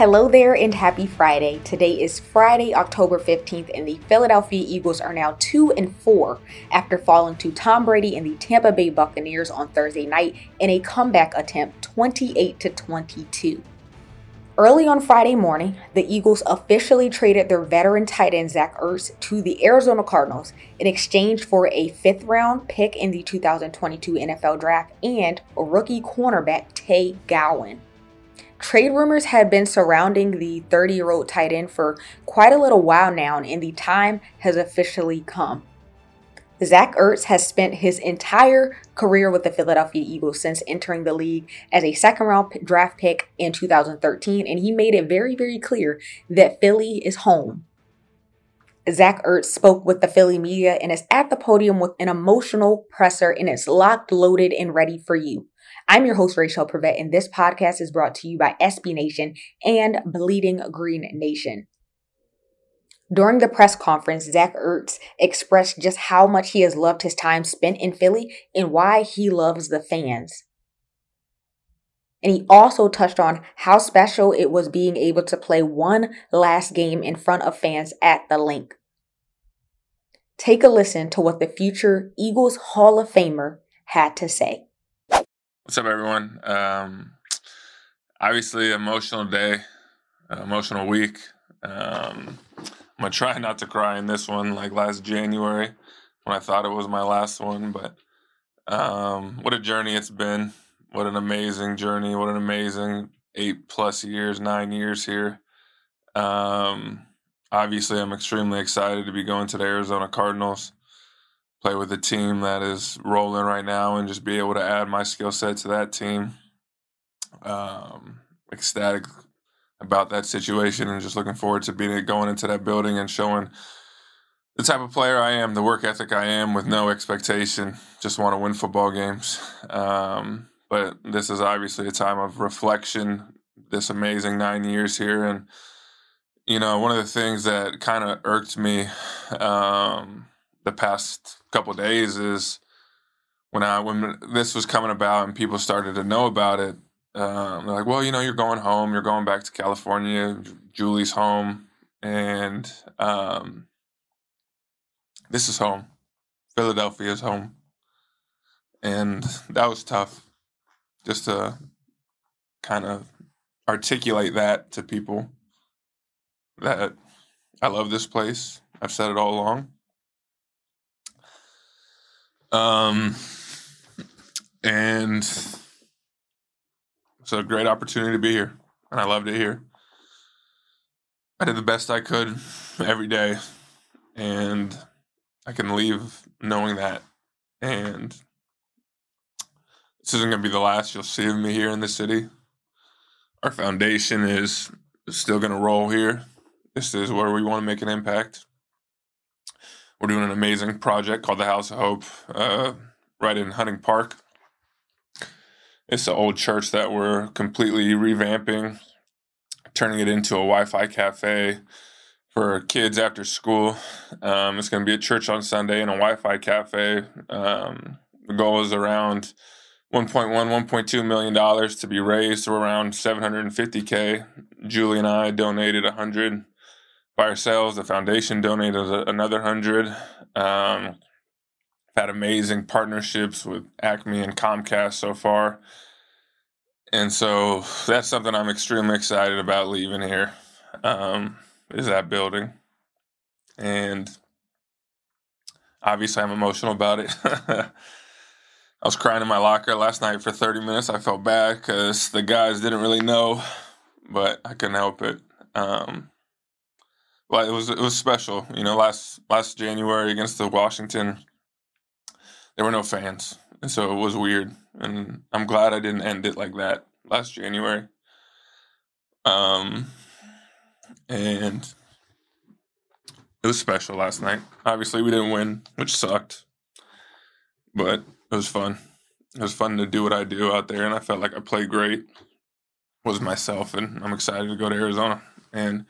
Hello there and happy Friday. Today is Friday, October 15th, and the Philadelphia Eagles are now 2 and 4 after falling to Tom Brady and the Tampa Bay Buccaneers on Thursday night in a comeback attempt 28 to 22. Early on Friday morning, the Eagles officially traded their veteran tight end Zach Ertz to the Arizona Cardinals in exchange for a fifth round pick in the 2022 NFL Draft and rookie cornerback Tay Gowan. Trade rumors had been surrounding the 30 year old tight end for quite a little while now, and the time has officially come. Zach Ertz has spent his entire career with the Philadelphia Eagles since entering the league as a second round draft pick in 2013, and he made it very, very clear that Philly is home. Zach Ertz spoke with the Philly media and is at the podium with an emotional presser and is locked, loaded, and ready for you. I'm your host, Rachel Prevet, and this podcast is brought to you by SB Nation and Bleeding Green Nation. During the press conference, Zach Ertz expressed just how much he has loved his time spent in Philly and why he loves the fans. And he also touched on how special it was being able to play one last game in front of fans at the Linc. Take a listen to what the future Eagles Hall of Famer had to say. What's up, everyone? Um, obviously, emotional day, uh, emotional week. Um, I'm gonna try not to cry in this one like last January when I thought it was my last one, but um, what a journey it's been. What an amazing journey. What an amazing eight plus years, nine years here. Um, obviously, I'm extremely excited to be going to the Arizona Cardinals play with a team that is rolling right now and just be able to add my skill set to that team. Um, ecstatic about that situation and just looking forward to being going into that building and showing the type of player I am, the work ethic I am, with no expectation. Just want to win football games. Um, but this is obviously a time of reflection. This amazing nine years here, and you know, one of the things that kind of irked me um, the past couple days is when I when this was coming about and people started to know about it. Um, they're like, "Well, you know, you're going home. You're going back to California. Julie's home, and um, this is home. Philadelphia is home." And that was tough, just to kind of articulate that to people that I love this place. I've said it all along. Um, and it's a great opportunity to be here, and I loved it here. I did the best I could every day, and I can leave knowing that. And this isn't going to be the last you'll see of me here in the city. Our foundation is still going to roll here. This is where we want to make an impact. We're doing an amazing project called the House of Hope uh, right in Hunting Park. It's an old church that we're completely revamping, turning it into a Wi Fi cafe for kids after school. Um, it's going to be a church on Sunday and a Wi Fi cafe. Um, the goal is around 1.1, 1.2 million dollars to be raised to around 750k. Julie and I donated 100 by ourselves. The foundation donated another hundred. Um, had amazing partnerships with Acme and Comcast so far. And so that's something I'm extremely excited about leaving here. Um, is that building. And obviously I'm emotional about it. I was crying in my locker last night for 30 minutes. I felt bad because the guys didn't really know, but I couldn't help it. Um, well, it was it was special. You know, last last January against the Washington, there were no fans, and so it was weird. And I'm glad I didn't end it like that last January. Um, and it was special last night. Obviously, we didn't win, which sucked, but it was fun. It was fun to do what I do out there, and I felt like I played great. Was myself, and I'm excited to go to Arizona. And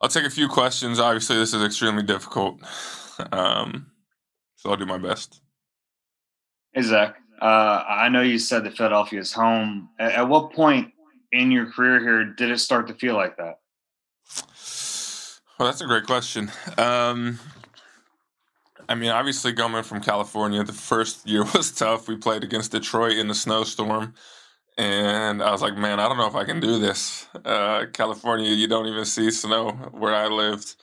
I'll take a few questions. Obviously, this is extremely difficult, um, so I'll do my best. Hey Zach, uh, I know you said that Philadelphia is home. At, at what point in your career here did it start to feel like that? Well, that's a great question. Um, I mean, obviously, coming from California, the first year was tough. We played against Detroit in the snowstorm, and I was like, man, I don't know if I can do this. Uh, California, you don't even see snow where I lived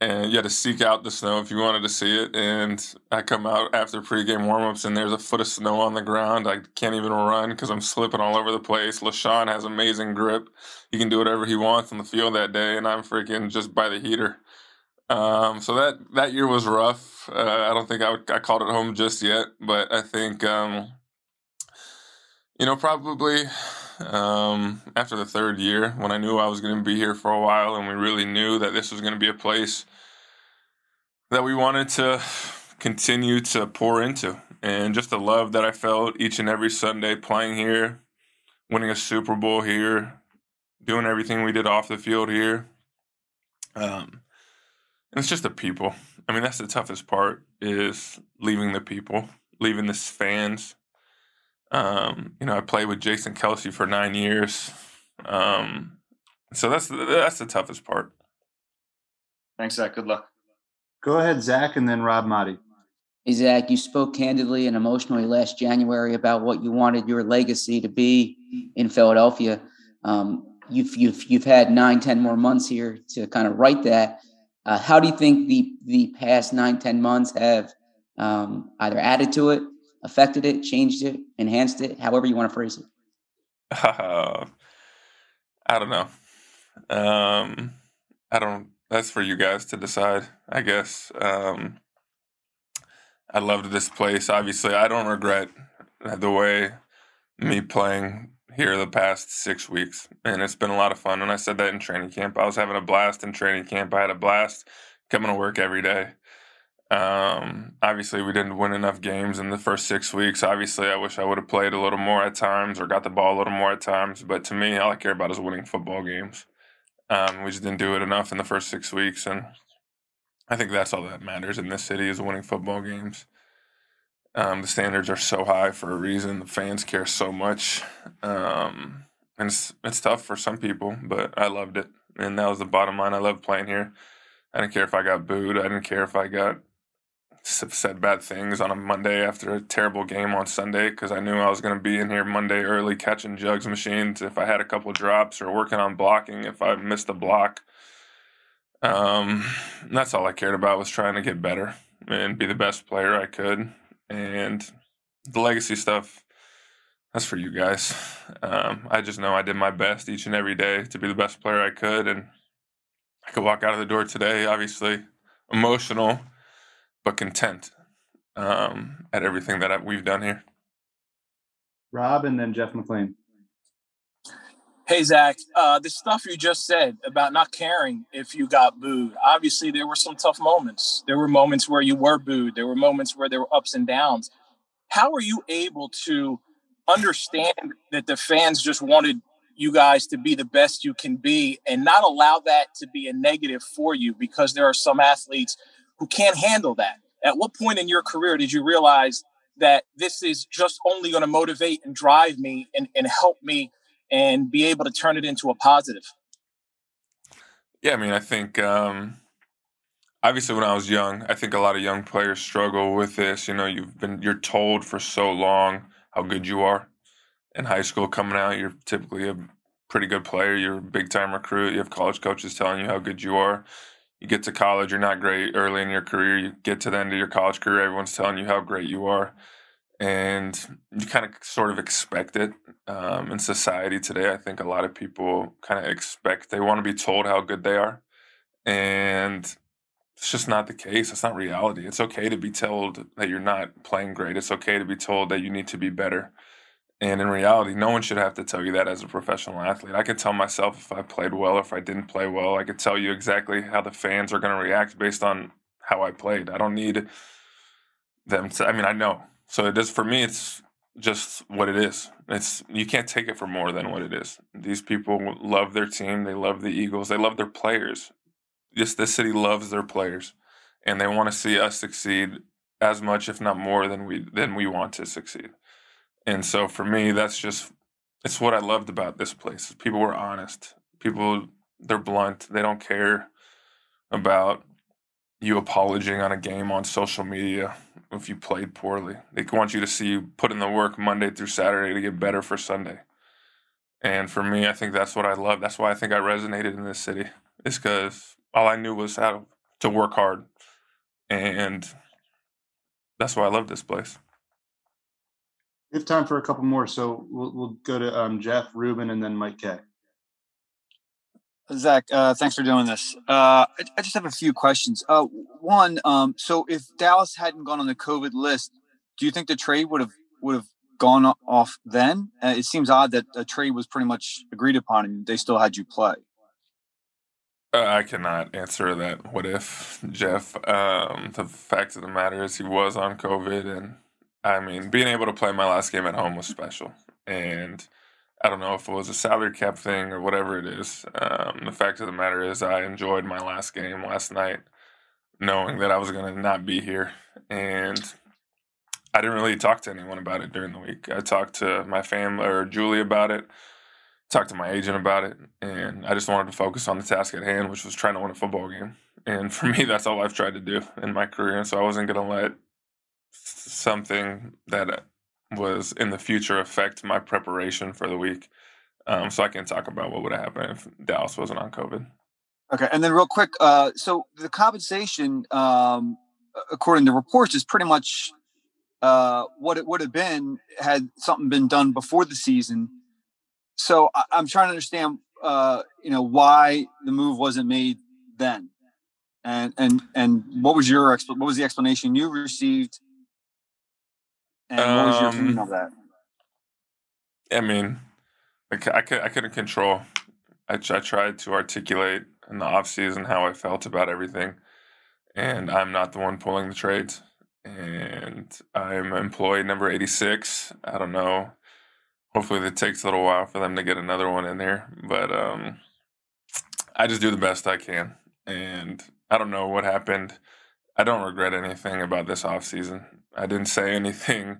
and you had to seek out the snow if you wanted to see it. And I come out after pregame warmups, and there's a foot of snow on the ground. I can't even run because I'm slipping all over the place. LeSean has amazing grip; he can do whatever he wants on the field that day, and I'm freaking just by the heater. Um, so that that year was rough. Uh, I don't think I, I called it home just yet, but I think um, you know probably um, after the third year when I knew I was going to be here for a while and we really knew that this was going to be a place that we wanted to continue to pour into. And just the love that I felt each and every Sunday playing here, winning a Super Bowl here, doing everything we did off the field here. Um, it's just the people. I mean, that's the toughest part is leaving the people, leaving the fans, um, you know, I played with Jason Kelce for nine years. Um, so that's that's the toughest part. Thanks, Zach. Good luck. Go ahead, Zach, and then Rob Maaddi. Hey, Zach, you spoke candidly and emotionally last January about what you wanted your legacy to be in Philadelphia. Um, you've, you've, you've had nine, ten more months here to kind of write that. Uh, how do you think the, the past nine, ten months have um, either added to it affected it, changed it, enhanced it, however you want to phrase it? Uh, I don't know. Um, I don't. That's for you guys to decide, I guess. Um, I loved this place. Obviously, I don't regret the way me playing here the past six weeks, and it's been a lot of fun. And I said that in training camp. I was having a blast in training camp. I had a blast coming to work every day. Um, obviously, we didn't win enough games in the first six weeks. Obviously, I wish I would have played a little more at times or got the ball a little more at times. But to me, all I care about is winning football games. Um, we just didn't do it enough in the first six weeks, and I think that's all that matters in this city is winning football games. Um, the standards are so high for a reason. The fans care so much, um, and it's it's tough for some people, but I loved it, and that was the bottom line. I loved playing here. I didn't care if I got booed. I didn't care if I got said bad things on a Monday after a terrible game on Sunday because I knew I was going to be in here Monday early catching jugs machines if I had a couple drops or working on blocking if I missed a block. Um, that's all I cared about was trying to get better and be the best player I could. And the legacy stuff, that's for you guys. Um, I just know I did my best each and every day to be the best player I could. And I could walk out of the door today, obviously emotional but content um, at everything that we've done here. Rob and then Jeff McLane. Hey, Zach, uh, the stuff you just said about not caring if you got booed, obviously, there were some tough moments. There were moments where you were booed, there were moments where there were ups and downs. How are you able to understand that the fans just wanted you guys to be the best you can be and not allow that to be a negative for you because there are some athletes who can't handle that. At what point in your career did you realize that this is just only going to motivate and drive me and, and help me and be able to turn it into a positive? Yeah, I mean, I think um, obviously when I was young, I think a lot of young players struggle with this. You know, you've been you're told for so long how good you are in high school. Coming out, you're typically a pretty good player. You're a big time recruit. You have college coaches telling you how good you are you get to college, you're not great early in your career. You get to the end of your college career, everyone's telling you how great you are. and you kind of sort of expect it um, in society today. I think a lot of people kind of expect they want to be told how good they are, and it's just not the case. It's not reality. It's okay to be told that you're not playing great. It's okay to be told that you need to be better. And in reality, no one should have to tell you that as a professional athlete. I could tell myself if I played well or if I didn't play well. I could tell you exactly how the fans are going to react based on how I played. I don't need them to, I mean, I know so it is for me. It's just what it is. It's you can't take it for more than what it is. These people love their team. They love the Eagles. They love their players. Just this city loves their players, and they want to see us succeed as much, if not more, than we than we want to succeed. And so for me, that's just it's what I loved about this place. People were honest. People they're blunt. They don't care about you apologizing on a game on social media if you played poorly. They want you to see you put in the work Monday through Saturday to get better for Sunday. And for me, I think that's what I love. That's why I think I resonated in this city. Is because all I knew was how to work hard, and that's why I love this place. We have time for a couple more, so we'll we'll go to um, Jeff, Reuben, and then Mike K. Zach, uh, thanks for doing this. Uh, I, I, just have a few questions. Uh, one, um, so if Dallas hadn't gone on the COVID list, do you think the trade would have would have gone off then? Uh, it seems odd that a trade was pretty much agreed upon and they still had you play. Uh, I cannot answer that. What if, Jeff? Um, the fact of the matter is, he was on COVID, and I mean, being able to play my last game at home was special, and I don't know if it was a salary cap thing or whatever it is. Um, the fact of the matter is, I enjoyed my last game last night, knowing that I was going to not be here. And I didn't really talk to anyone about it during the week. I talked to my family or Julie about it, talked to my agent about it, and I just wanted to focus on the task at hand, which was trying to win a football game. And for me, that's all I've tried to do in my career. So I wasn't going to let something that was in the future affect my preparation for the week. Um, so I can talk about what would have happened if Dallas wasn't on COVID. Okay, and then real quick, uh, so the compensation, um, according to reports, is pretty much uh, what it would have been had something been done before the season. So I- am trying to understand, uh, you know, why the move wasn't made then, and and and what was your what was the explanation you received and what was your opinion of that? I mean, I, I, I couldn't control. I, I tried to articulate in the off season how I felt about everything, and I'm not the one pulling the trades. And I'm employee number 86. I don't know. Hopefully, it takes a little while for them to get another one in there, but um, I just do the best I can. And I don't know what happened. I don't regret anything about this off season. I didn't say anything.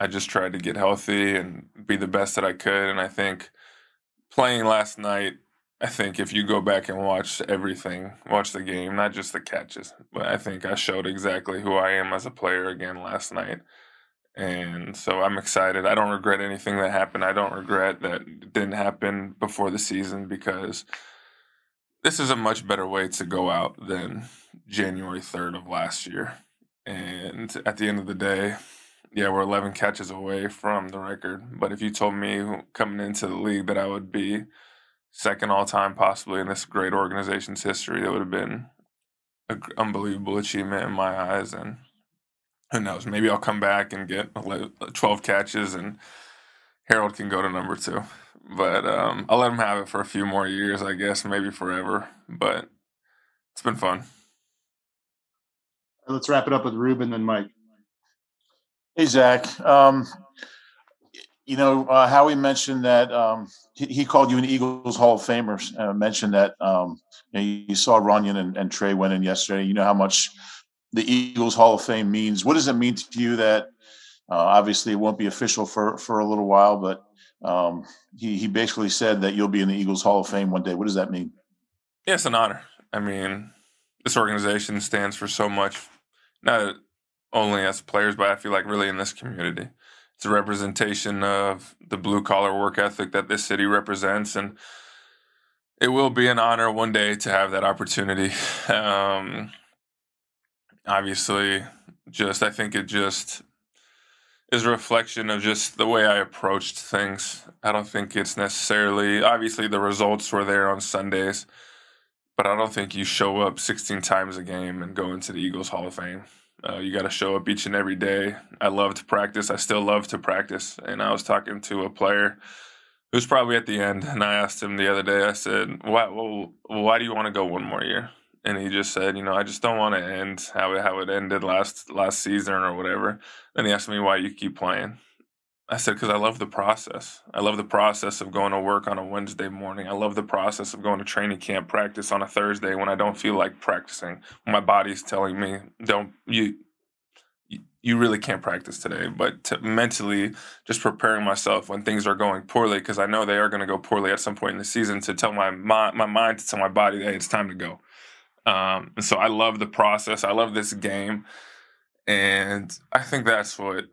I just tried to get healthy and be the best that I could. And I think playing last night, I think if you go back and watch everything, watch the game, not just the catches, but I think I showed exactly who I am as a player again last night. And so I'm excited. I don't regret anything that happened. I don't regret that didn't happen before the season because this is a much better way to go out than January 3rd of last year. And at the end of the day, yeah, we're 11 catches away from the record. But if you told me coming into the league that I would be second all time, possibly in this great organization's history, that would have been an unbelievable achievement in my eyes. And who knows, maybe I'll come back and get 12 catches and Harold can go to number two. But um, I'll let him have it for a few more years, I guess, maybe forever. But it's been fun. Let's wrap it up with Reuben and Mike. Hey, Zach. Um, you know, uh, Howie mentioned that um, he, he, called you an Eagles Hall of Famer. Uh, mentioned that um, you, know, you, saw Runyan and, and Trey win in yesterday. You know how much the Eagles Hall of Fame means. What does it mean to you that uh, obviously it won't be official for, for a little while, but um, he, he basically said that you'll be in the Eagles Hall of Fame one day. What does that mean? Yeah, it's an honor. I mean, this organization stands for so much not only as players, but I feel like really in this community. It's a representation of the blue collar work ethic that this city represents, and it will be an honor one day to have that opportunity. Um, obviously, just I think it just is a reflection of just the way I approached things. I don't think it's necessarily obviously the results were there on Sundays, but I don't think you show up 16 times a game and go into the Eagles Hall of Fame. Uh, you got to show up each and every day. I love to practice. I still love to practice. And I was talking to a player who's probably at the end, and I asked him the other day. I said, "Why? Well, why do you want to go one more year?" And he just said, "You know, I just don't want to end how it, how it ended last last season or whatever." Then he asked me why you keep playing. I said, because I love the process. I love the process of going to work on a Wednesday morning. I love the process of going to training camp practice on a Thursday when I don't feel like practicing. My body's telling me, don't, you, you really can't practice today. But to mentally, just preparing myself when things are going poorly, because I know they are going to go poorly at some point in the season, to tell my, my, my mind, to tell my body, hey, it's time to go. Um, and so I love the process. I love this game. And I think that's what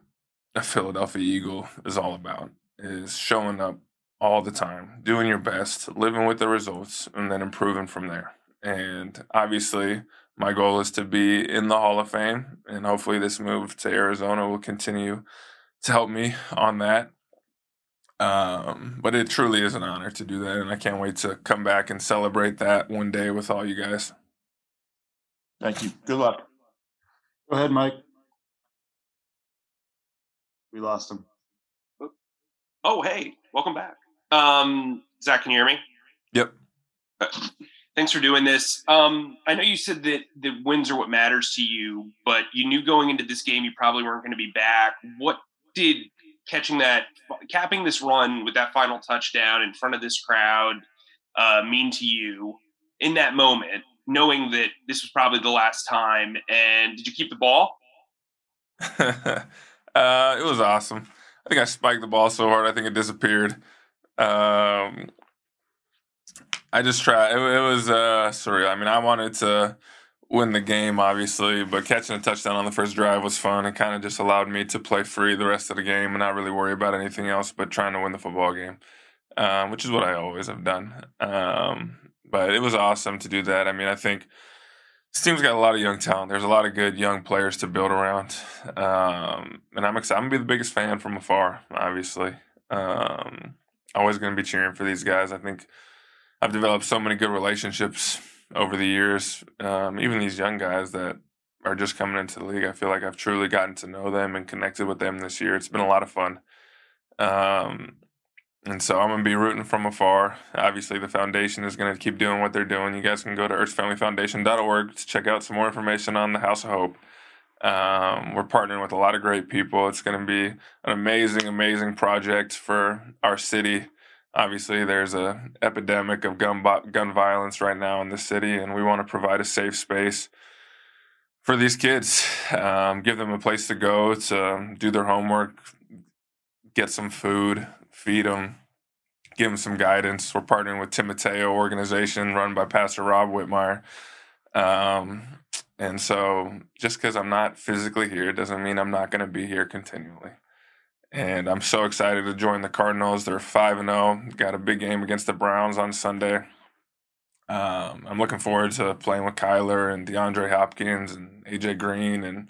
a Philadelphia Eagle is all about is showing up all the time, doing your best, living with the results, and then improving from there. And obviously, my goal is to be in the Hall of Fame, and hopefully, this move to Arizona will continue to help me on that. Um, but it truly is an honor to do that, and I can't wait to come back and celebrate that one day with all you guys. Thank you. Good luck. Go ahead, Mike. We lost him. Oh, hey, welcome back. Um, Zach, can you hear me? Yep. Uh, thanks for doing this. Um, I know you said that the wins are what matters to you, but you knew going into this game you probably weren't going to be back. What did catching that, capping this run with that final touchdown in front of this crowd uh, mean to you in that moment, knowing that this was probably the last time? And did you keep the ball? Uh, it was awesome. I think I spiked the ball so hard, I think it disappeared. Um, I just tried. It, it was uh, surreal. I mean, I wanted to win the game, obviously, but catching a touchdown on the first drive was fun. It kind of just allowed me to play free the rest of the game and not really worry about anything else but trying to win the football game, um, which is what I always have done. Um, but it was awesome to do that. I mean, I think this team's got a lot of young talent. There's a lot of good young players to build around, um, and I'm excited. I'm gonna be the biggest fan from afar. Obviously, um, always gonna be cheering for these guys. I think I've developed so many good relationships over the years. Um, even these young guys that are just coming into the league, I feel like I've truly gotten to know them and connected with them this year. It's been a lot of fun. Um, and so I'm going to be rooting from afar. Obviously, the foundation is going to keep doing what they're doing. You guys can go to ertzfamilyfoundation.org to check out some more information on the House of Hope. Um, we're partnering with a lot of great people. It's going to be an amazing, amazing project for our city. Obviously, there's a epidemic of gun gun violence right now in the city, and we want to provide a safe space for these kids. Um, give them a place to go to do their homework, get some food, feed them, give them some guidance. We're partnering with Timoteo organization run by Pastor Rob Whitmire. Um, and so just because I'm not physically here doesn't mean I'm not going to be here continually. And I'm so excited to join the Cardinals. They're 5 and 0. Got a big game against the Browns on Sunday. Um, I'm looking forward to playing with Kyler and DeAndre Hopkins and AJ Green and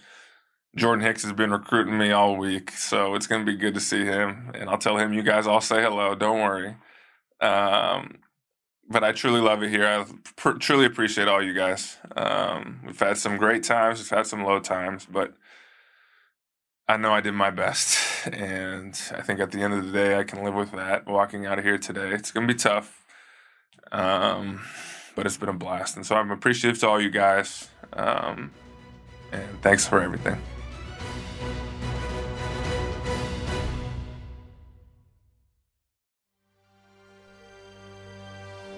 Jordan Hicks has been recruiting me all week, so it's going to be good to see him. And I'll tell him you guys all say hello. Don't worry. Um, but I truly love it here. I pr- truly appreciate all you guys. Um, we've had some great times, we've had some low times, but I know I did my best. And I think at the end of the day, I can live with that walking out of here today. It's going to be tough, um, but it's been a blast. And so I'm appreciative to all you guys. Um, and thanks for everything.